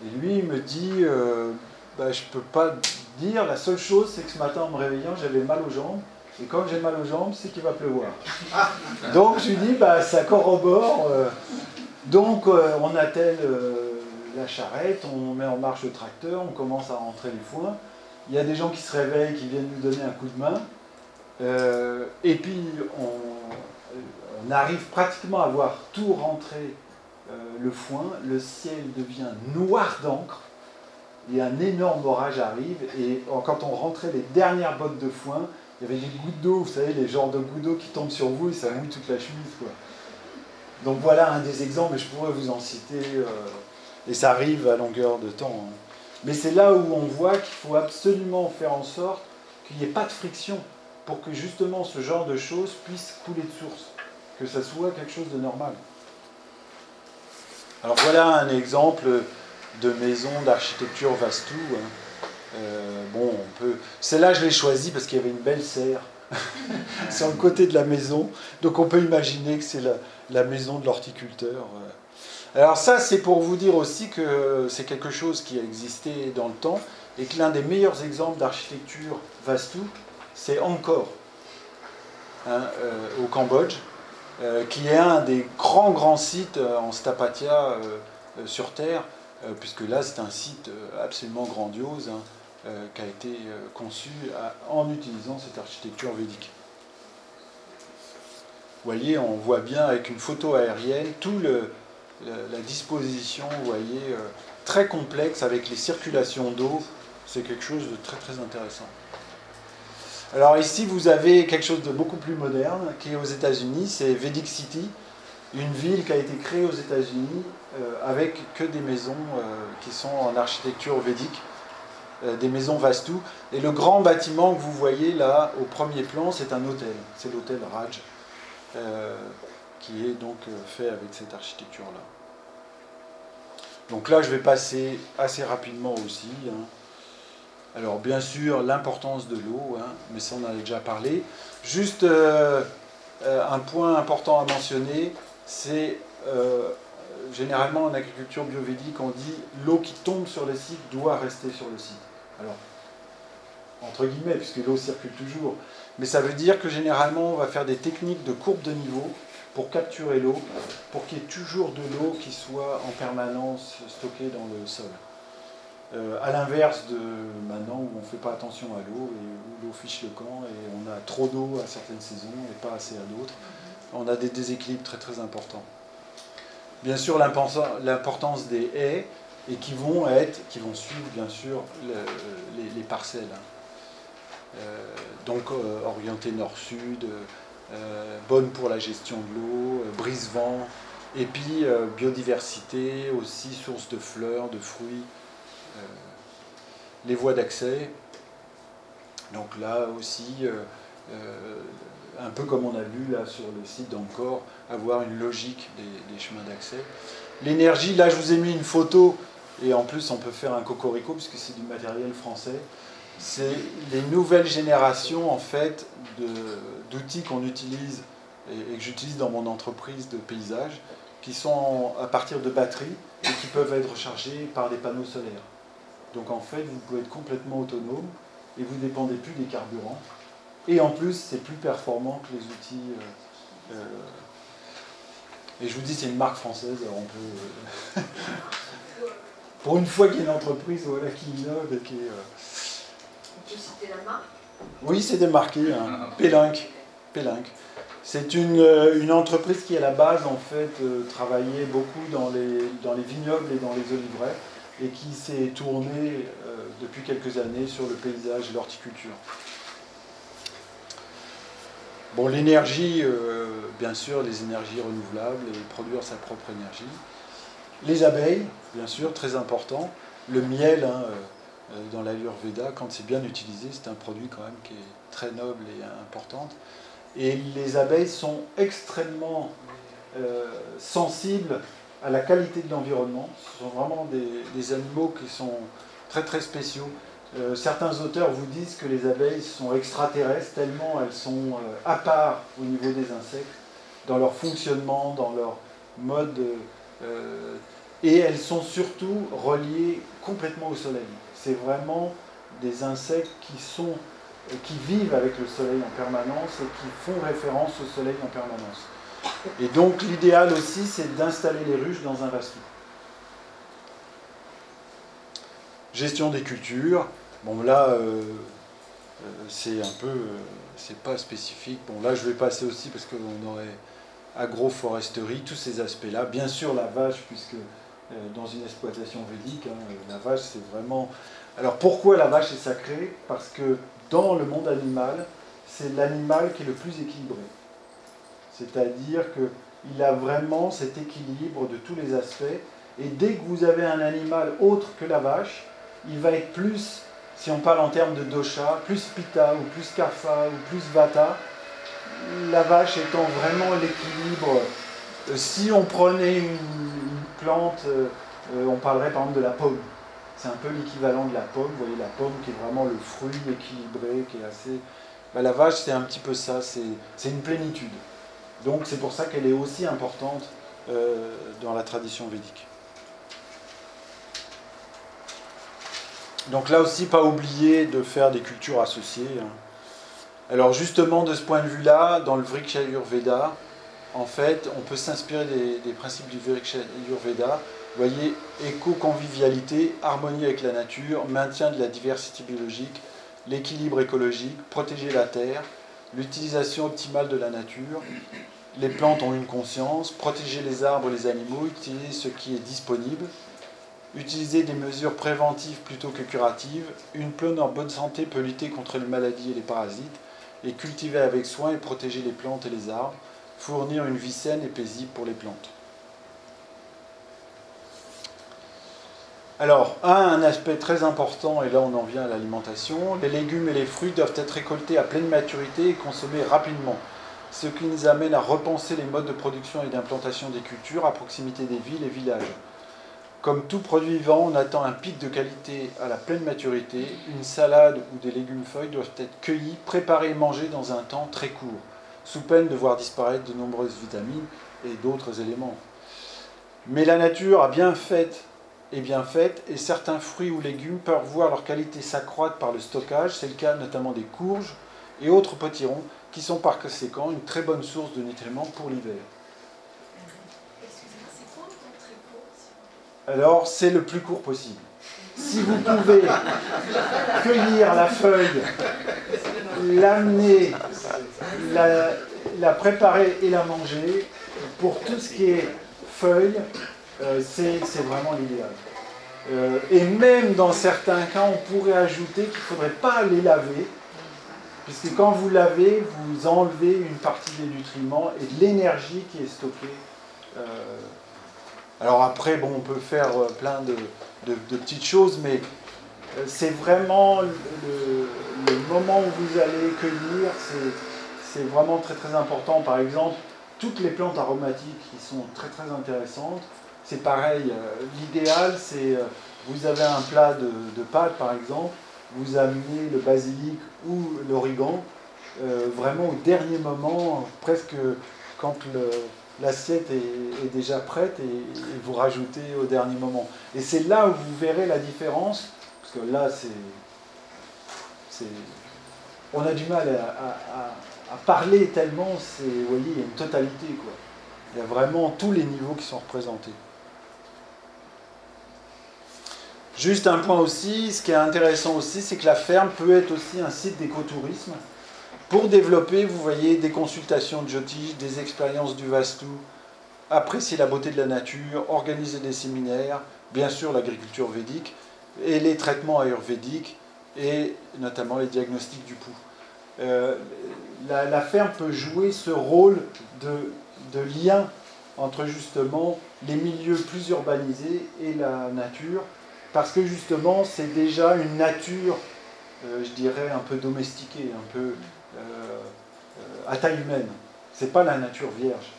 et lui il me dit, euh, bah, je ne peux pas dire, la seule chose c'est que ce matin en me réveillant j'avais mal aux jambes, et quand j'ai mal aux jambes c'est qu'il va pleuvoir. Donc je lui dis, bah, ça corrobore, euh. donc euh, on attelle la charrette, on met en marche le tracteur, on commence à rentrer les foins, il y a des gens qui se réveillent, qui viennent nous donner un coup de main, et puis on, on arrive pratiquement à voir tout rentrer euh, le foin, le ciel devient noir d'encre. et un énorme orage arrive, et quand on rentrait les dernières bottes de foin, il y avait des gouttes d'eau, vous savez, les genres de gouttes d'eau qui tombent sur vous et ça mouille toute la chemise. Quoi. Donc voilà un des exemples, mais je pourrais vous en citer, euh, et ça arrive à longueur de temps. Hein. Mais c'est là où on voit qu'il faut absolument faire en sorte qu'il n'y ait pas de friction pour que justement ce genre de choses puisse couler de source, que ça soit quelque chose de normal. Alors voilà un exemple de maison d'architecture Vastu. Hein. Euh, bon, on peut. Celle-là, je l'ai choisie parce qu'il y avait une belle serre (laughs) sur le côté de la maison. Donc on peut imaginer que c'est la, maison de l'horticulteur. Alors ça, c'est pour vous dire aussi que c'est quelque chose qui a existé dans le temps et que l'un des meilleurs exemples d'architecture Vastu, c'est Angkor, hein, euh, au Cambodge, euh, qui est un des grands, grands sites en Stapatia sur Terre, puisque là, c'est un site absolument grandiose. Hein. Euh, qui a été euh, conçu en utilisant cette architecture védique. Vous voyez, on voit bien avec une photo aérienne tout le, la disposition, vous voyez, euh, très complexe avec les circulations d'eau. C'est quelque chose de très très intéressant. Alors ici, vous avez quelque chose de beaucoup plus moderne qui est aux États-Unis, c'est Vedic City, une ville qui a été créée aux États-Unis avec que des maisons qui sont en architecture védique. Euh, des maisons Vastu. Et le grand bâtiment que vous voyez là au premier plan, c'est un hôtel. C'est l'hôtel Raj, euh, qui est donc euh, fait avec cette architecture-là. Donc là, je vais passer assez rapidement aussi. Hein. Alors bien sûr, l'importance de l'eau, hein, mais ça on en a déjà parlé. Juste un point important à mentionner, c'est généralement en agriculture biovédique, on dit l'eau qui tombe sur le site doit rester sur le site. Alors, entre guillemets, puisque l'eau circule toujours. Mais ça veut dire que généralement, on va faire des techniques de courbe de niveau pour capturer l'eau, pour qu'il y ait toujours de l'eau qui soit en permanence stockée dans le sol. Euh, à l'inverse de maintenant où on ne fait pas attention à l'eau et où l'eau fiche le camp et on a trop d'eau à certaines saisons et pas assez à d'autres, on a des déséquilibres très très importants. Bien sûr, l'importance des haies, et qui vont être, qui vont suivre bien sûr les, parcelles. Hein. Euh, donc euh, orientée nord-sud, euh, bonne pour la gestion de l'eau, brise-vent, et puis biodiversité, aussi source de fleurs, de fruits, les voies d'accès. Donc là aussi, un peu comme on a vu là sur le site d'Encore, avoir une logique des chemins d'accès. L'énergie, là je vous ai mis une photo et en plus, on peut faire un cocorico puisque c'est du matériel français. C'est les nouvelles générations en fait d'outils qu'on utilise et, que j'utilise dans mon entreprise de paysage, qui sont à partir de batteries et qui peuvent être rechargés par des panneaux solaires. Donc en fait, vous pouvez être complètement autonome et vous ne dépendez plus des carburants. Et en plus, c'est plus performant que les outils. Euh, euh, et je vous dis, c'est une marque française, alors on peut. Euh, (laughs) pour une fois qu'il y a une entreprise qui innove et qui est. Tu citer la marque? Oui, c'est démarqué, hein. Pélinque. C'est une, euh, une, entreprise qui, à la base, en fait, euh, travaillait beaucoup dans les, dans les vignobles et dans les oliveraies et qui s'est tournée euh, depuis quelques années sur le paysage et l'horticulture. Bon, l'énergie, bien sûr, les énergies renouvelables et produire sa propre énergie. Les abeilles, bien sûr, très important. Le miel, hein, euh, euh, dans l'Ayurveda, quand c'est bien utilisé, c'est un produit quand même qui est très noble et important. Et les abeilles sont extrêmement euh, sensibles à la qualité de l'environnement. Ce sont vraiment des, animaux qui sont très très spéciaux. certains auteurs vous disent que les abeilles sont extraterrestres tellement elles sont à part au niveau des insectes, dans leur fonctionnement, dans leur mode et elles sont surtout reliées complètement au soleil. C'est vraiment des insectes qui, sont, euh, qui vivent avec le soleil en permanence et qui font référence au soleil en permanence. Et donc l'idéal aussi, c'est d'installer les ruches dans un vastou. Gestion des cultures. Bon là, euh, c'est un peu, c'est pas spécifique. Bon là, je vais passer aussi parce qu'on aurait agroforesterie, tous ces aspects-là. Bien sûr, la vache, puisque dans une exploitation védique. Hein. La vache, c'est vraiment. Alors pourquoi la vache est sacrée? Parce que dans le monde animal, c'est l'animal qui est le plus équilibré. C'est-à-dire qu'il a vraiment cet équilibre de tous les aspects. Et dès que vous avez un animal autre que la vache, il va être plus, si on parle en termes de dosha, plus pita ou plus kapha ou plus vata. La vache étant vraiment l'équilibre. Euh, si on prenait une, plante, euh, euh, on parlerait par exemple de la pomme. C'est un peu l'équivalent de la pomme. Vous voyez la pomme qui est vraiment le fruit équilibré, qui est assez. Bah, la vache, c'est un petit peu ça. C'est une plénitude. Donc c'est pour ça qu'elle est aussi importante dans la tradition védique. Donc là aussi, pas oublier de faire des cultures associées. Hein. Alors justement, de ce point de vue-là, dans le Vriksha Ayurveda, en fait, on peut s'inspirer des, principes du Ayurveda. Vous voyez, éco-convivialité, harmonie avec la nature, maintien de la diversité biologique, l'équilibre écologique, protéger la terre, l'utilisation optimale de la nature. Les plantes ont une conscience, protéger les arbres et les animaux, utiliser ce qui est disponible, Utiliser des mesures préventives plutôt que curatives. Une plante en bonne santé peut lutter contre les maladies et les parasites. Et cultiver avec soin et protéger les plantes et les arbres. Fournir une vie saine et paisible pour les plantes. Alors, un aspect très important, et là on en vient à l'alimentation, les légumes et les fruits doivent être récoltés à pleine maturité et consommés rapidement, ce qui nous amène à repenser les modes de production et d'implantation des cultures à proximité des villes et villages. Comme tout produit vivant, on attend un pic de qualité à la pleine maturité. Une salade ou des légumes feuilles doivent être cueillis, préparés et mangés dans un temps très court, sous peine de voir disparaître de nombreuses vitamines et d'autres éléments. Mais la nature a bien fait et bien faite, et certains fruits ou légumes peuvent voir leur qualité s'accroître par le stockage. C'est le cas notamment des courges et autres potirons, qui sont par conséquent une très bonne source de nutriments pour l'hiver. alors c'est le plus court possible. Si vous pouvez cueillir la feuille, l'amener, la, préparer et la manger, pour tout ce qui est feuille, euh, c'est vraiment l'idéal. Euh, et même dans certains cas, on pourrait ajouter qu'il ne faudrait pas les laver, puisque quand vous lavez, vous enlevez une partie des nutriments et de l'énergie qui est stockée euh, alors après, on peut faire euh, plein de, petites choses, mais euh, c'est vraiment le, moment où vous allez cueillir, c'est vraiment très très important. Par exemple, toutes les plantes aromatiques qui sont très très intéressantes, c'est pareil. Euh, l'idéal, c'est vous avez un plat de, de, pâtes par exemple, vous amenez le basilic ou l'origan, vraiment au dernier moment, presque quand le, l'assiette est, déjà prête et, vous rajoutez au dernier moment. Et c'est là où vous verrez la différence, parce que là, c'est. On a du mal à, parler tellement, c'est, vous voyez, il y a une totalité, quoi. Il y a vraiment tous les niveaux qui sont représentés. Juste un point aussi, ce qui est intéressant aussi, c'est que la ferme peut être aussi un site d'écotourisme pour développer, vous voyez, des consultations de Jyotish, des expériences du Vastu, apprécier la beauté de la nature, organiser des séminaires, bien sûr l'agriculture védique, et les traitements ayurvédiques, et notamment les diagnostics du pouls. Euh, la, ferme peut jouer ce rôle de, lien entre justement les milieux plus urbanisés et la nature, parce que justement c'est déjà une nature, euh, je dirais, un peu domestiquée, un peu à taille humaine. C'est pas la nature vierge.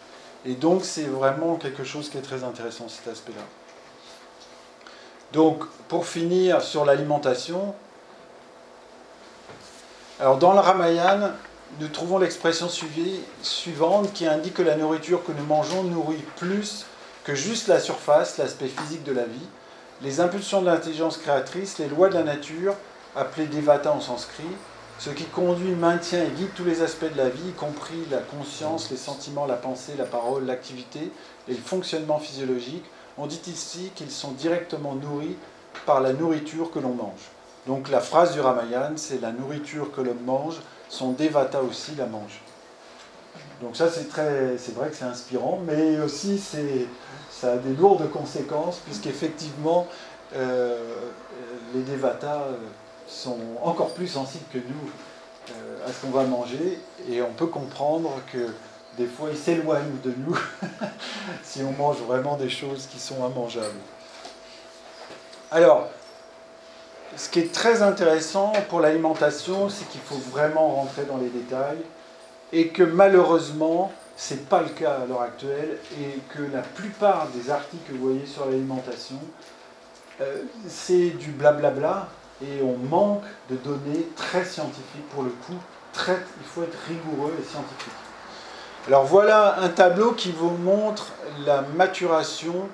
Et donc c'est vraiment quelque chose qui est très intéressant cet aspect-là. Donc pour finir sur l'alimentation, alors dans le Ramayana, nous trouvons l'expression suivante qui indique que la nourriture que nous mangeons nourrit plus que juste la surface, l'aspect physique de la vie. Les impulsions de l'intelligence créatrice, les lois de la nature, appelées Devata en sanskrit, ce qui conduit, maintient et guide tous les aspects de la vie, y compris la conscience, les sentiments, la pensée, la parole, l'activité et le fonctionnement physiologique. On dit ici qu'ils sont directement nourris par la nourriture que l'on mange. Donc la phrase du Ramayana, c'est la nourriture que l'homme mange, son devata aussi la mange. Donc ça, c'est très, c'est vrai que c'est inspirant, mais aussi ça a des lourdes conséquences, puisqu'effectivement, euh, les Devata sont encore plus sensibles que nous euh, à ce qu'on va manger, et on peut comprendre que des fois, ils s'éloignent de nous (laughs) si on mange vraiment des choses qui sont immangeables. Alors, ce qui est très intéressant pour l'alimentation, c'est qu'il faut vraiment rentrer dans les détails et que malheureusement, ce n'est pas le cas à l'heure actuelle et que la plupart des articles que vous voyez sur l'alimentation, euh, c'est du blablabla et on manque de données très scientifiques pour le coup. Il faut être rigoureux et scientifique. Alors voilà un tableau qui vous montre la maturation.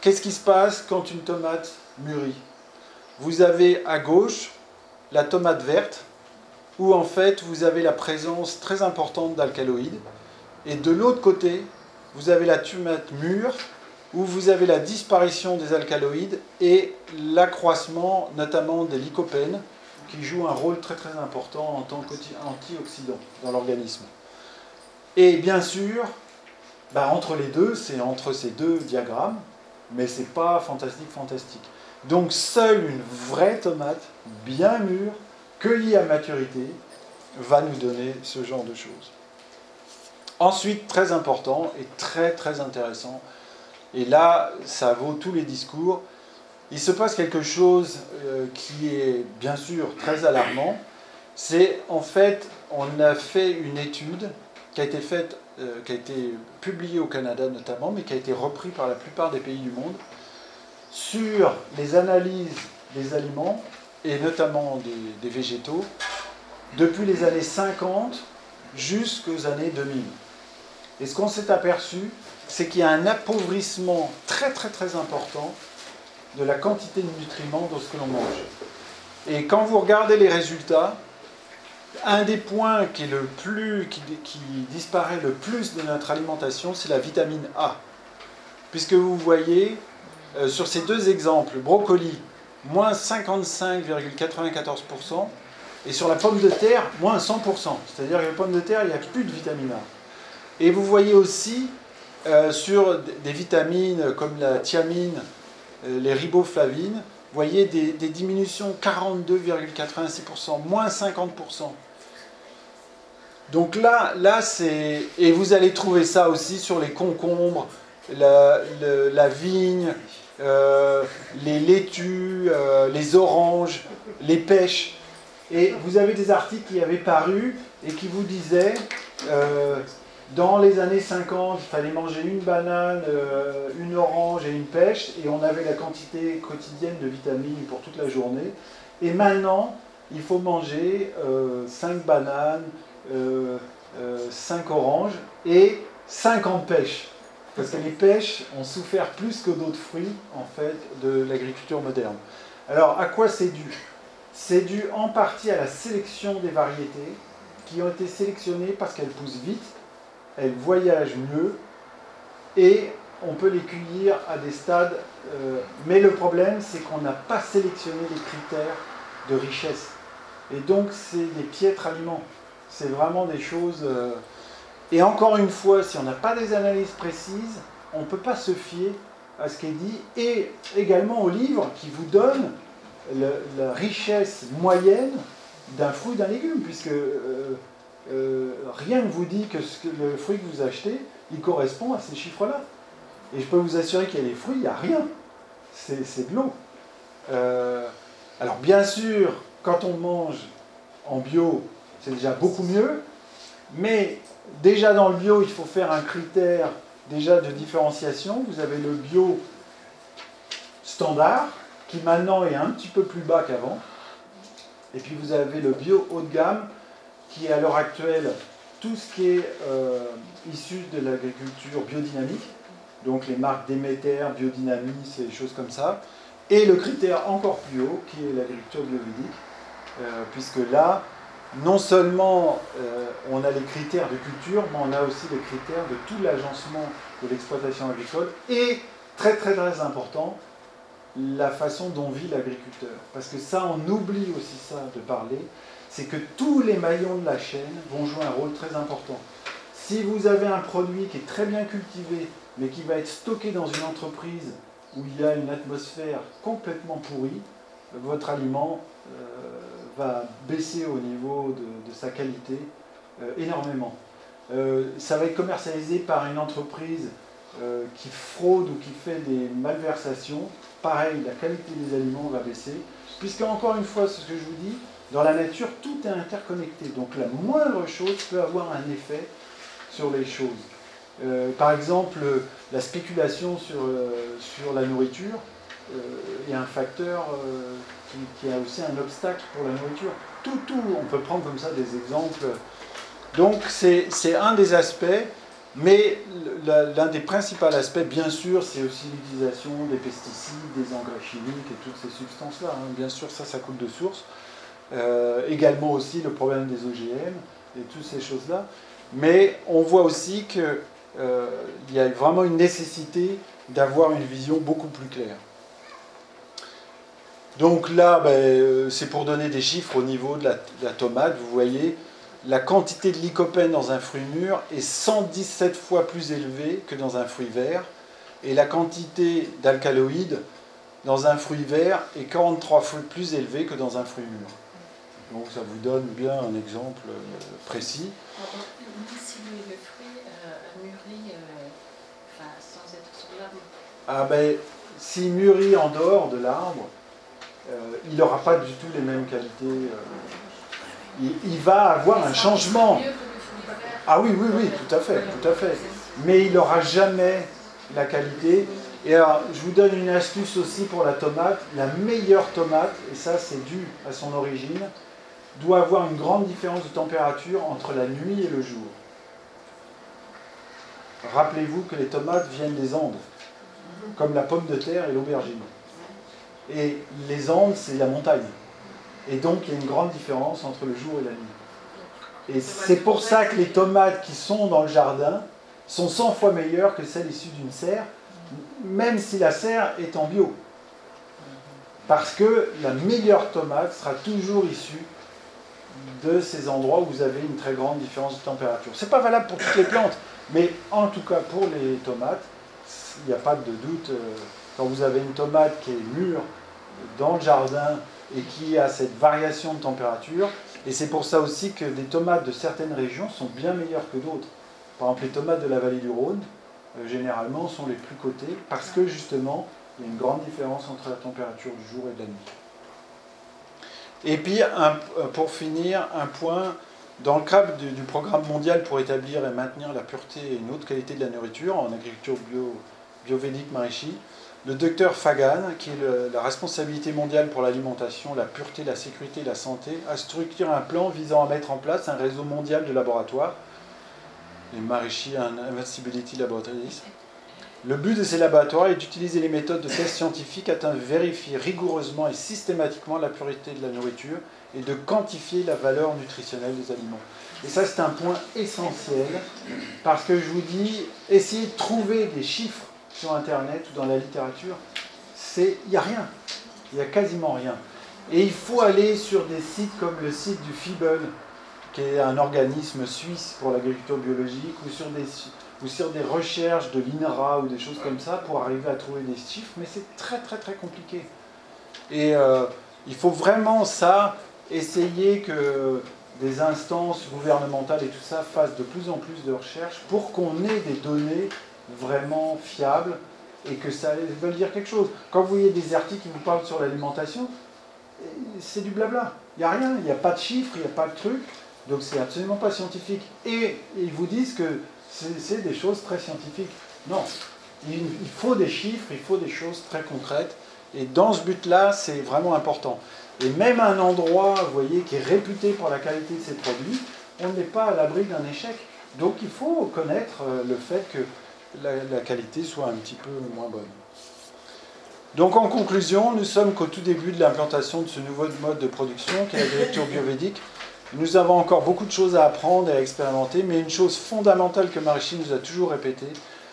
Qu'est-ce qui se passe quand une tomate mûrit? Vous avez à gauche la tomate verte, où en fait vous avez la présence très importante d'alcaloïdes, et de l'autre côté, vous avez la tomate mûre, où vous avez la disparition des alcaloïdes et l'accroissement notamment des lycopènes, qui jouent un rôle très très important en tant qu'antioxydant dans l'organisme. Et bien sûr, bah, entre les deux, c'est entre ces deux diagrammes, mais c'est pas fantastique, fantastique. Donc seule une vraie tomate bien mûre, cueillie à maturité, va nous donner ce genre de choses. Ensuite, très important et très très intéressant, et là, ça vaut tous les discours, il se passe quelque chose euh, qui est bien sûr très alarmant. C'est en fait, on a fait une étude qui a été faite, euh, qui a été publiée au Canada notamment, mais qui a été repris par la plupart des pays du monde, sur les analyses des aliments, et notamment des, des végétaux, depuis les années 50 jusqu'aux années 2000. Et ce qu'on s'est aperçu, c'est qu'il y a un appauvrissement très très très important de la quantité de nutriments dans ce que l'on mange. Et quand vous regardez les résultats, un des points qui, est le plus, qui, disparaît le plus de notre alimentation, c'est la vitamine A. Puisque vous voyez, euh, sur ces deux exemples, brocoli, moins 55,94%, et sur la pomme de terre, moins 100%. C'est-à-dire que la pomme de terre, il n'y a plus de vitamine A. Et vous voyez aussi euh, sur des vitamines comme la thiamine, euh, les riboflavines, vous voyez des, diminutions 42,86%, moins 50%. Donc là, là c'est. Et vous allez trouver ça aussi sur les concombres, la, vigne, euh, les laitues, les oranges, les pêches. Et vous avez des articles qui avaient paru et qui vous disaient dans les années 50, il fallait manger une banane, euh, une orange et une pêche, et on avait la quantité quotidienne de vitamines pour toute la journée. Et maintenant, il faut manger 5 euh, bananes, 5 euh, oranges et 50 pêches. Parce que les pêches ont souffert plus que d'autres fruits, en fait, de l'agriculture moderne. Alors, à quoi c'est dû? C'est dû en partie à la sélection des variétés qui ont été sélectionnées parce qu'elles poussent vite elles voyagent mieux et on peut les cueillir à des stades. Euh, mais le problème, c'est qu'on n'a pas sélectionné les critères de richesse. Et donc, c'est des piètres aliments. C'est vraiment des choses. Euh, et encore une fois, si on n'a pas des analyses précises, on ne peut pas se fier à ce qui est dit. Et également au livre qui vous donne la richesse moyenne d'un fruit, d'un légume, puisque. Euh, euh, rien ne vous dit que, le fruit que vous achetez, il correspond à ces chiffres-là. Et je peux vous assurer qu'il y a des fruits, il n'y a rien. C'est de l'eau. Euh, alors bien sûr, quand on mange en bio, c'est déjà beaucoup mieux. Mais déjà dans le bio, il faut faire un critère déjà de différenciation. Vous avez le bio standard, qui maintenant est un petit peu plus bas qu'avant. Et puis vous avez le bio haut de gamme, qui est à l'heure actuelle tout ce qui est euh, issu de l'agriculture biodynamique, donc les marques Déméter, Biodynamie, ces choses comme ça, et le critère encore plus haut qui est l'agriculture biologique, euh, puisque là, non seulement euh, on a les critères de culture, mais on a aussi les critères de tout l'agencement de l'exploitation agricole, et très très très important, la façon dont vit l'agriculteur. Parce que ça, on oublie aussi ça de parler, c'est que tous les maillons de la chaîne vont jouer un rôle très important. Si vous avez un produit qui est très bien cultivé, mais qui va être stocké dans une entreprise où il y a une atmosphère complètement pourrie, votre aliment euh, va baisser au niveau de, sa qualité euh, énormément. Euh, ça va être commercialisé par une entreprise qui fraude ou qui fait des malversations. Pareil, la qualité des aliments va baisser. Puisque, encore une fois, ce que je vous dis, dans la nature, tout est interconnecté. Donc la moindre chose peut avoir un effet sur les choses. Euh, par exemple, la spéculation sur, euh, sur la nourriture euh, est un facteur qui, a aussi un obstacle pour la nourriture. Tout, tout, on peut prendre comme ça des exemples. Donc c'est un des aspects, mais l'un des principaux aspects, bien sûr, c'est aussi l'utilisation des pesticides, des engrais chimiques et toutes ces substances-là. Hein. Bien sûr, ça, ça coûte de source. Également aussi le problème des OGM et toutes ces choses-là. Mais on voit aussi qu'il euh, y a vraiment une nécessité d'avoir une vision beaucoup plus claire. Donc là, ben, euh, c'est pour donner des chiffres au niveau de la, tomate. Vous voyez, la quantité de lycopène dans un fruit mûr est 117 fois plus élevée que dans un fruit vert. Et la quantité d'alcaloïdes dans un fruit vert est 43 fois plus élevée que dans un fruit mûr. Donc ça vous donne bien un exemple euh, précis. Si le fruit euh, mûrit euh, sans être sur l'arbre Ah ben, s'il mûrit en dehors de l'arbre, il n'aura pas du tout les mêmes qualités. Il, va avoir un changement. Ah oui, oui, oui, tout à fait, tout à fait. Mais il n'aura jamais la qualité. Et alors, je vous donne une astuce aussi pour la tomate. La meilleure tomate, et ça c'est dû à son origine, doit avoir une grande différence de température entre la nuit et le jour. Rappelez-vous que les tomates viennent des Andes, comme la pomme de terre et l'aubergine. Et les Andes, c'est la montagne. Et donc, il y a une grande différence entre le jour et la nuit. Et c'est pour ça que les tomates qui sont dans le jardin sont 100 fois meilleures que celles issues d'une serre, même si la serre est en bio. Parce que la meilleure tomate sera toujours issue de ces endroits où vous avez une très grande différence de température. Ce n'est pas valable pour toutes les plantes, mais en tout cas pour les tomates, il n'y a pas de doute. Euh, quand vous avez une tomate qui est mûre dans le jardin et qui a cette variation de température, et c'est pour ça aussi que des tomates de certaines régions sont bien meilleures que d'autres. Par exemple, les tomates de la vallée du Rhône, euh, généralement, sont les plus cotées parce que justement, il y a une grande différence entre la température du jour et de la nuit. Et puis, pour finir, un point, dans le cadre du, programme mondial pour établir et maintenir la pureté et une haute qualité de la nourriture en agriculture bio, maraîchie, le docteur Fagan, qui est la responsabilité mondiale pour l'alimentation, la pureté, la sécurité et la santé, a structuré un plan visant à mettre en place un réseau mondial de laboratoires, les Marishi Invincibility Laboratories, le but de ces laboratoires est d'utiliser les méthodes de tests scientifiques afin de vérifier rigoureusement et systématiquement la pureté de la nourriture et de quantifier la valeur nutritionnelle des aliments. Et ça, c'est un point essentiel parce que je vous dis, essayer de trouver des chiffres sur Internet ou dans la littérature, il n'y a rien. Il n'y a quasiment rien. Et il faut aller sur des sites comme le site du FIBEL, qui est un organisme suisse pour l'agriculture biologique, ou sur des ou sur des recherches de l'INRA ou des choses comme ça pour arriver à trouver des chiffres, mais c'est très très très compliqué. Et euh, il faut vraiment ça, essayer que des instances gouvernementales et tout ça fassent de plus en plus de recherches pour qu'on ait des données vraiment fiables et que ça veuille dire quelque chose. Quand vous voyez des articles qui vous parlent sur l'alimentation, c'est du blabla. Il n'y a rien, il n'y a pas de chiffres, il n'y a pas de trucs. Donc c'est absolument pas scientifique. Et ils vous disent que c'est des choses très scientifiques. Non, il, faut des chiffres, il faut des choses très concrètes. Et dans ce but-là, c'est vraiment important. Et même un endroit, vous voyez, qui est réputé pour la qualité de ses produits, on n'est pas à l'abri d'un échec. Donc il faut connaître euh, le fait que la, qualité soit un petit peu moins bonne. Donc en conclusion, nous sommes qu'au tout début de l'implantation de ce nouveau mode de production, qui est l'agriculture biovédique. Nous avons encore beaucoup de choses à apprendre et à expérimenter, mais une chose fondamentale que Marichi nous a toujours répétée,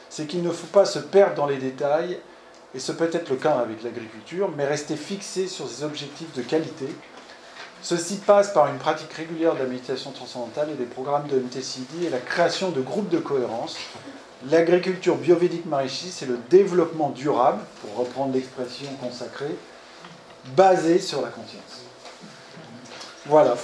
c'est qu'il ne faut pas se perdre dans les détails, et ce peut être le cas avec l'agriculture, mais rester fixé sur ses objectifs de qualité. Ceci passe par une pratique régulière de la méditation transcendantale et des programmes de MTCD et la création de groupes de cohérence. L'agriculture biovédique Marichi, c'est le développement durable, pour reprendre l'expression consacrée, basé sur la conscience. Voilà.